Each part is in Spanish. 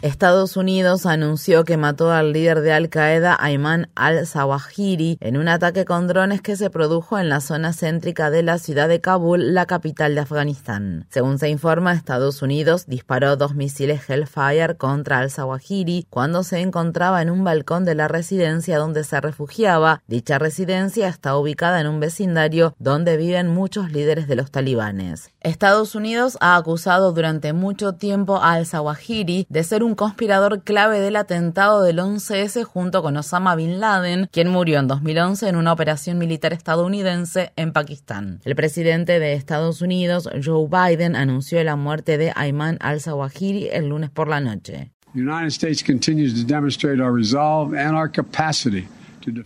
Estados Unidos anunció que mató al líder de Al Qaeda, Ayman al-Zawahiri, en un ataque con drones que se produjo en la zona céntrica de la ciudad de Kabul, la capital de Afganistán. Según se informa, Estados Unidos disparó dos misiles Hellfire contra al-Zawahiri cuando se encontraba en un balcón de la residencia donde se refugiaba. Dicha residencia está ubicada en un vecindario donde viven muchos líderes de los talibanes. Estados Unidos ha acusado durante mucho tiempo al-Zawahiri de ser un un conspirador clave del atentado del 11S junto con Osama Bin Laden, quien murió en 2011 en una operación militar estadounidense en Pakistán. El presidente de Estados Unidos, Joe Biden, anunció la muerte de Ayman al-Zawahiri el lunes por la noche.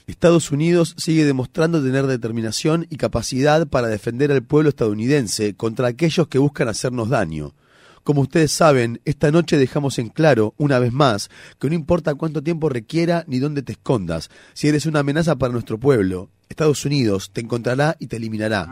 Estados Unidos sigue demostrando tener determinación y capacidad para defender al pueblo estadounidense contra aquellos que buscan hacernos daño. Como ustedes saben, esta noche dejamos en claro, una vez más, que no importa cuánto tiempo requiera ni dónde te escondas, si eres una amenaza para nuestro pueblo, Estados Unidos te encontrará y te eliminará.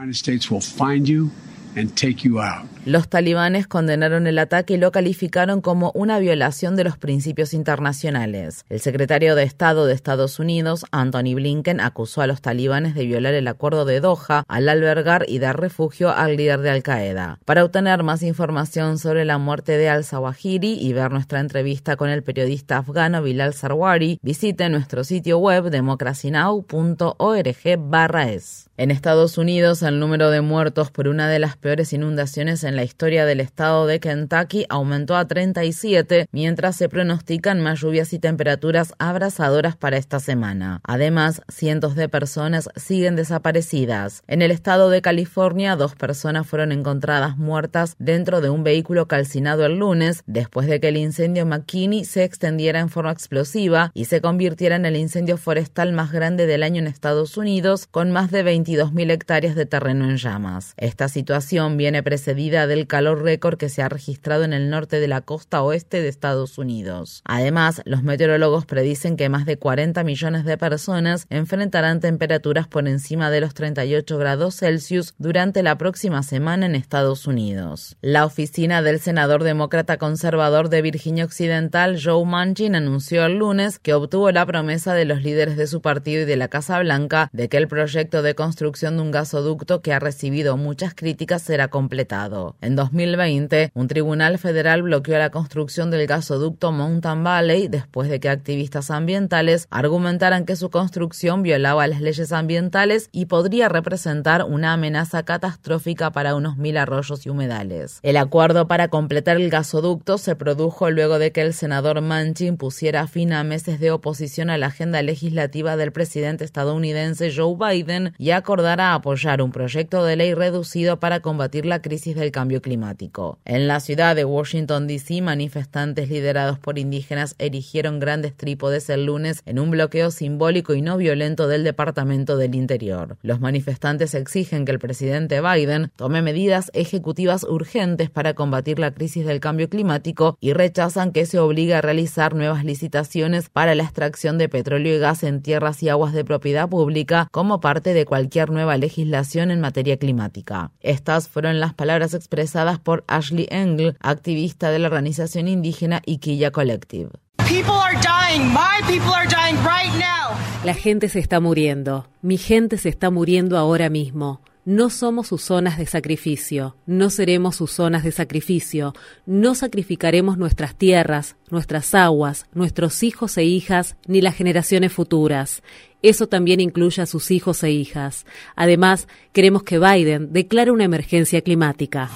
Los talibanes condenaron el ataque y lo calificaron como una violación de los principios internacionales. El secretario de Estado de Estados Unidos, Anthony Blinken, acusó a los talibanes de violar el acuerdo de Doha al albergar y dar refugio al líder de Al Qaeda. Para obtener más información sobre la muerte de al-Zawahiri y ver nuestra entrevista con el periodista afgano Bilal Sarwari, visite nuestro sitio web democracynow.org/es. En Estados Unidos, el número de muertos por una de las peores inundaciones en la historia del estado de Kentucky aumentó a 37, mientras se pronostican más lluvias y temperaturas abrasadoras para esta semana. Además, cientos de personas siguen desaparecidas. En el estado de California, dos personas fueron encontradas muertas dentro de un vehículo calcinado el lunes, después de que el incendio McKinney se extendiera en forma explosiva y se convirtiera en el incendio forestal más grande del año en Estados Unidos, con más de 20 22.000 hectáreas de terreno en llamas. Esta situación viene precedida del calor récord que se ha registrado en el norte de la costa oeste de Estados Unidos. Además, los meteorólogos predicen que más de 40 millones de personas enfrentarán temperaturas por encima de los 38 grados Celsius durante la próxima semana en Estados Unidos. La oficina del senador demócrata conservador de Virginia Occidental, Joe Manchin, anunció el lunes que obtuvo la promesa de los líderes de su partido y de la Casa Blanca de que el proyecto de construcción de un gasoducto que ha recibido muchas críticas será completado. En 2020, un tribunal federal bloqueó la construcción del gasoducto Mountain Valley después de que activistas ambientales argumentaran que su construcción violaba las leyes ambientales y podría representar una amenaza catastrófica para unos mil arroyos y humedales. El acuerdo para completar el gasoducto se produjo luego de que el senador Manchin pusiera fin a meses de oposición a la agenda legislativa del presidente estadounidense Joe Biden y a a apoyar un proyecto de ley reducido para combatir la crisis del cambio climático. En la ciudad de Washington, D.C., manifestantes liderados por indígenas erigieron grandes trípodes el lunes en un bloqueo simbólico y no violento del Departamento del Interior. Los manifestantes exigen que el presidente Biden tome medidas ejecutivas urgentes para combatir la crisis del cambio climático y rechazan que se obligue a realizar nuevas licitaciones para la extracción de petróleo y gas en tierras y aguas de propiedad pública como parte de cualquier nueva legislación en materia climática. Estas fueron las palabras expresadas por Ashley Engel, activista de la organización indígena Iquilla Collective. La gente se está muriendo. Mi gente se está muriendo ahora mismo. No somos sus zonas de sacrificio, no seremos sus zonas de sacrificio, no sacrificaremos nuestras tierras, nuestras aguas, nuestros hijos e hijas, ni las generaciones futuras. Eso también incluye a sus hijos e hijas. Además, queremos que Biden declare una emergencia climática.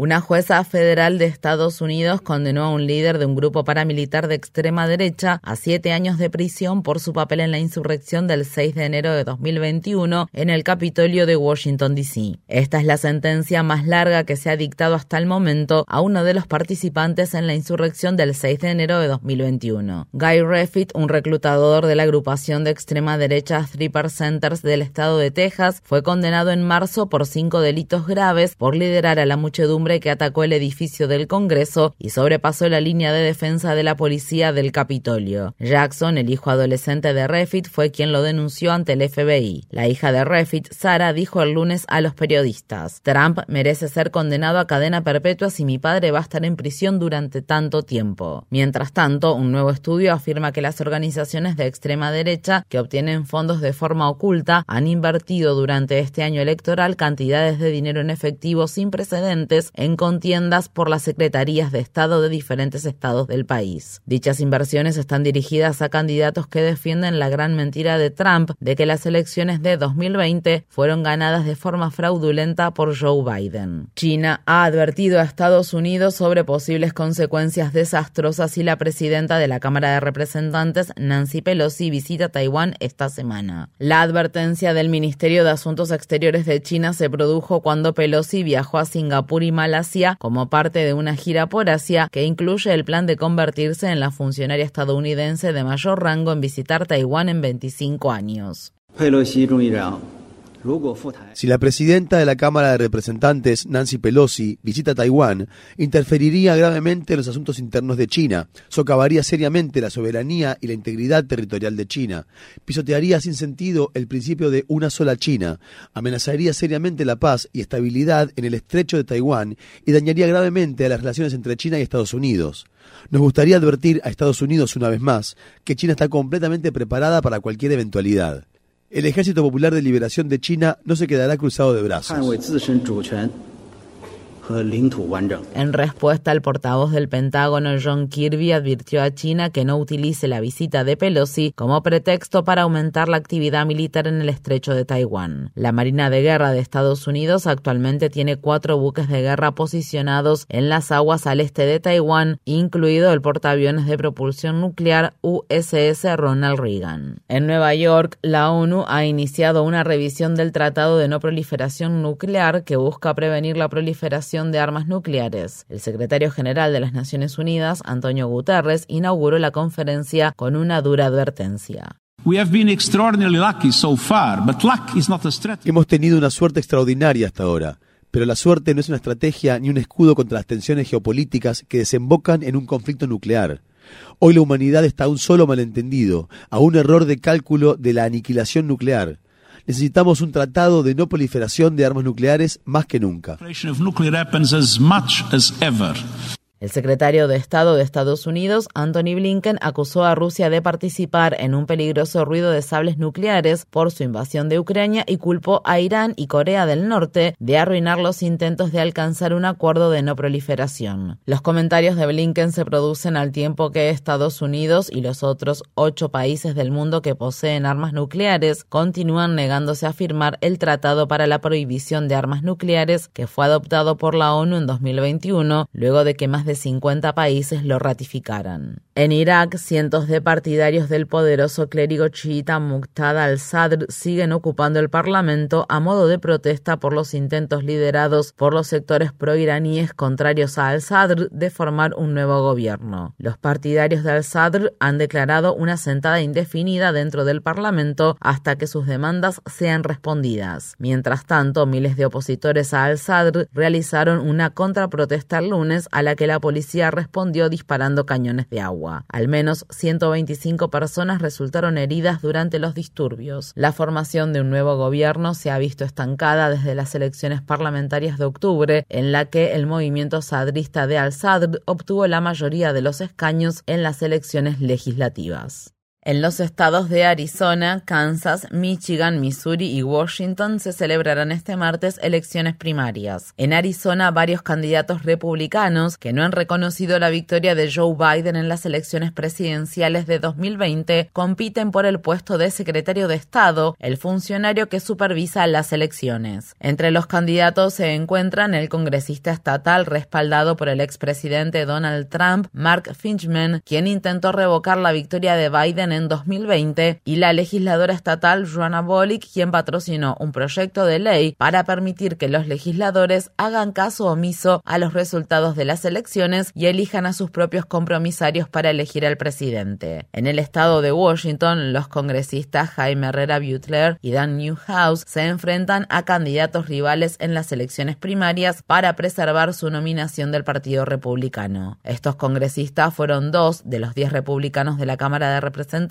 Una jueza federal de Estados Unidos condenó a un líder de un grupo paramilitar de extrema derecha a siete años de prisión por su papel en la insurrección del 6 de enero de 2021 en el Capitolio de Washington, D.C. Esta es la sentencia más larga que se ha dictado hasta el momento a uno de los participantes en la insurrección del 6 de enero de 2021. Guy Reffitt, un reclutador de la agrupación de extrema derecha Three Centers del estado de Texas, fue condenado en marzo por cinco delitos graves por liderar a la muchedumbre que atacó el edificio del Congreso y sobrepasó la línea de defensa de la policía del Capitolio. Jackson, el hijo adolescente de Refit, fue quien lo denunció ante el FBI. La hija de Refit, Sara, dijo el lunes a los periodistas, Trump merece ser condenado a cadena perpetua si mi padre va a estar en prisión durante tanto tiempo. Mientras tanto, un nuevo estudio afirma que las organizaciones de extrema derecha que obtienen fondos de forma oculta han invertido durante este año electoral cantidades de dinero en efectivo sin precedentes en contiendas por las secretarías de Estado de diferentes estados del país. Dichas inversiones están dirigidas a candidatos que defienden la gran mentira de Trump de que las elecciones de 2020 fueron ganadas de forma fraudulenta por Joe Biden. China ha advertido a Estados Unidos sobre posibles consecuencias desastrosas si la presidenta de la Cámara de Representantes, Nancy Pelosi, visita Taiwán esta semana. La advertencia del Ministerio de Asuntos Exteriores de China se produjo cuando Pelosi viajó a Singapur y Malasia como parte de una gira por Asia que incluye el plan de convertirse en la funcionaria estadounidense de mayor rango en visitar Taiwán en 25 años. Si la presidenta de la Cámara de Representantes, Nancy Pelosi, visita Taiwán, interferiría gravemente en los asuntos internos de China, socavaría seriamente la soberanía y la integridad territorial de China, pisotearía sin sentido el principio de una sola China, amenazaría seriamente la paz y estabilidad en el estrecho de Taiwán y dañaría gravemente a las relaciones entre China y Estados Unidos. Nos gustaría advertir a Estados Unidos una vez más que China está completamente preparada para cualquier eventualidad. El Ejército Popular de Liberación de China no se quedará cruzado de brazos. En respuesta, el portavoz del Pentágono, John Kirby, advirtió a China que no utilice la visita de Pelosi como pretexto para aumentar la actividad militar en el estrecho de Taiwán. La Marina de Guerra de Estados Unidos actualmente tiene cuatro buques de guerra posicionados en las aguas al este de Taiwán, incluido el portaaviones de propulsión nuclear USS Ronald Reagan. En Nueva York, la ONU ha iniciado una revisión del Tratado de No Proliferación Nuclear que busca prevenir la proliferación de armas nucleares. El secretario general de las Naciones Unidas, Antonio Guterres, inauguró la conferencia con una dura advertencia. Hemos tenido una suerte extraordinaria hasta ahora, pero la suerte no es una estrategia ni un escudo contra las tensiones geopolíticas que desembocan en un conflicto nuclear. Hoy la humanidad está a un solo malentendido, a un error de cálculo de la aniquilación nuclear necesitamos un tratado de no proliferación de armas nucleares más que nunca. El secretario de Estado de Estados Unidos, Anthony Blinken, acusó a Rusia de participar en un peligroso ruido de sables nucleares por su invasión de Ucrania y culpó a Irán y Corea del Norte de arruinar los intentos de alcanzar un acuerdo de no proliferación. Los comentarios de Blinken se producen al tiempo que Estados Unidos y los otros ocho países del mundo que poseen armas nucleares continúan negándose a firmar el Tratado para la Prohibición de Armas Nucleares que fue adoptado por la ONU en 2021, luego de que más de 50 países lo ratificaran. En Irak, cientos de partidarios del poderoso clérigo chiita Muqtada al-Sadr siguen ocupando el Parlamento a modo de protesta por los intentos liderados por los sectores proiraníes contrarios a al-Sadr de formar un nuevo gobierno. Los partidarios de al-Sadr han declarado una sentada indefinida dentro del Parlamento hasta que sus demandas sean respondidas. Mientras tanto, miles de opositores a al-Sadr realizaron una contraprotesta el lunes a la que la policía respondió disparando cañones de agua. Al menos 125 personas resultaron heridas durante los disturbios. La formación de un nuevo gobierno se ha visto estancada desde las elecciones parlamentarias de octubre, en la que el movimiento sadrista de al-Sadr obtuvo la mayoría de los escaños en las elecciones legislativas. En los estados de Arizona, Kansas, Michigan, Missouri y Washington se celebrarán este martes elecciones primarias. En Arizona, varios candidatos republicanos que no han reconocido la victoria de Joe Biden en las elecciones presidenciales de 2020 compiten por el puesto de secretario de Estado, el funcionario que supervisa las elecciones. Entre los candidatos se encuentran el congresista estatal respaldado por el expresidente Donald Trump, Mark Finchman, quien intentó revocar la victoria de Biden en 2020, y la legisladora estatal Joanna Bolick, quien patrocinó un proyecto de ley para permitir que los legisladores hagan caso omiso a los resultados de las elecciones y elijan a sus propios compromisarios para elegir al presidente. En el estado de Washington, los congresistas Jaime Herrera Butler y Dan Newhouse se enfrentan a candidatos rivales en las elecciones primarias para preservar su nominación del Partido Republicano. Estos congresistas fueron dos de los diez republicanos de la Cámara de Representantes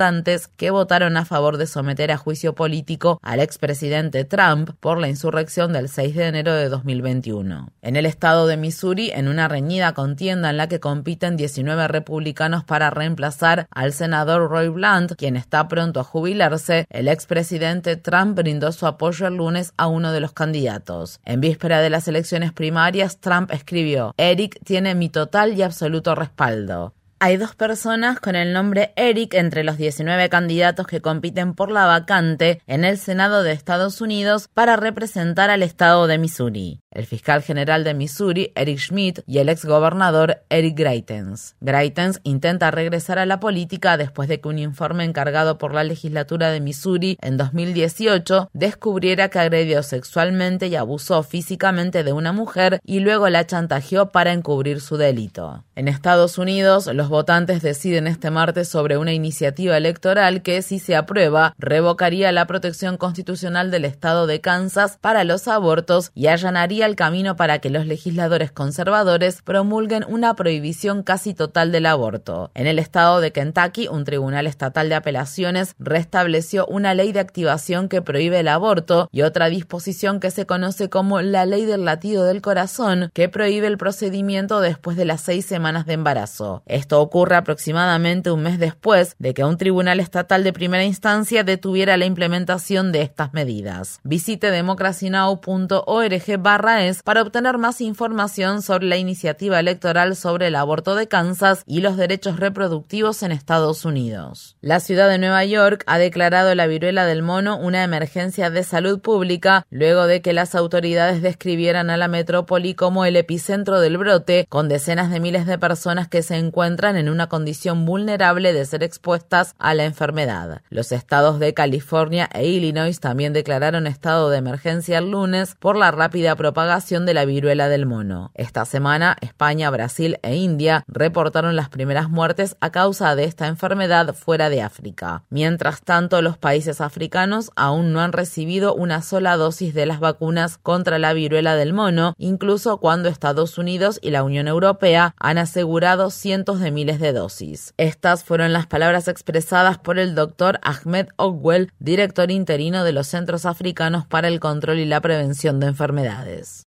que votaron a favor de someter a juicio político al expresidente Trump por la insurrección del 6 de enero de 2021. En el estado de Missouri, en una reñida contienda en la que compiten 19 republicanos para reemplazar al senador Roy Blunt, quien está pronto a jubilarse, el expresidente Trump brindó su apoyo el lunes a uno de los candidatos. En víspera de las elecciones primarias, Trump escribió, Eric tiene mi total y absoluto respaldo. Hay dos personas con el nombre Eric entre los 19 candidatos que compiten por la vacante en el Senado de Estados Unidos para representar al estado de Missouri. El fiscal general de Missouri, Eric Schmidt, y el exgobernador Eric Greitens. Greitens intenta regresar a la política después de que un informe encargado por la legislatura de Missouri en 2018 descubriera que agredió sexualmente y abusó físicamente de una mujer y luego la chantajeó para encubrir su delito. En Estados Unidos, los votantes deciden este martes sobre una iniciativa electoral que, si se aprueba, revocaría la protección constitucional del estado de Kansas para los abortos y allanaría el camino para que los legisladores conservadores promulguen una prohibición casi total del aborto. En el estado de Kentucky, un tribunal estatal de apelaciones restableció una ley de activación que prohíbe el aborto y otra disposición que se conoce como la ley del latido del corazón, que prohíbe el procedimiento después de las seis semanas de embarazo. Esto ocurre aproximadamente un mes después de que un tribunal estatal de primera instancia detuviera la implementación de estas medidas. Visite democracynow.org barra es para obtener más información sobre la iniciativa electoral sobre el aborto de Kansas y los derechos reproductivos en Estados Unidos. La ciudad de Nueva York ha declarado la viruela del mono una emergencia de salud pública luego de que las autoridades describieran a la metrópoli como el epicentro del brote, con decenas de miles de personas que se encuentran en una condición vulnerable de ser expuestas a la enfermedad. Los estados de California e Illinois también declararon estado de emergencia el lunes por la rápida propagación de la viruela del mono. Esta semana, España, Brasil e India reportaron las primeras muertes a causa de esta enfermedad fuera de África. Mientras tanto, los países africanos aún no han recibido una sola dosis de las vacunas contra la viruela del mono, incluso cuando Estados Unidos y la Unión Europea han asegurado cientos de miles de dosis. Estas fueron las palabras expresadas por el doctor Ahmed Ogwell, director interino de los Centros Africanos para el Control y la Prevención de Enfermedades.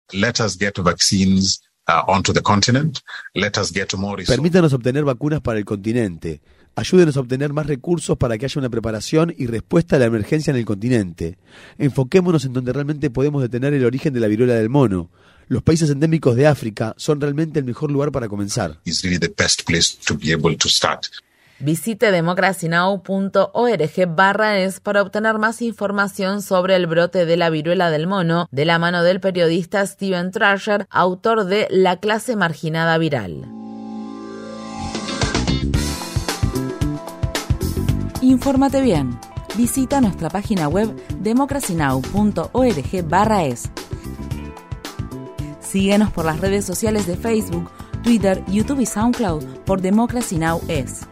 Permítanos obtener vacunas para el continente. Ayúdenos a obtener más recursos para que haya una preparación y respuesta a la emergencia en el continente. Enfoquémonos en donde realmente podemos detener el origen de la viruela del mono. Los países endémicos de África son realmente el mejor lugar para comenzar. Visite democracynow.org barra es para obtener más información sobre el brote de la viruela del mono de la mano del periodista Steven Trasher, autor de La clase marginada viral. Infórmate bien. Visita nuestra página web democracynow.org barra es. Síguenos por las redes sociales de Facebook, Twitter, YouTube y SoundCloud por Democracy Now! es.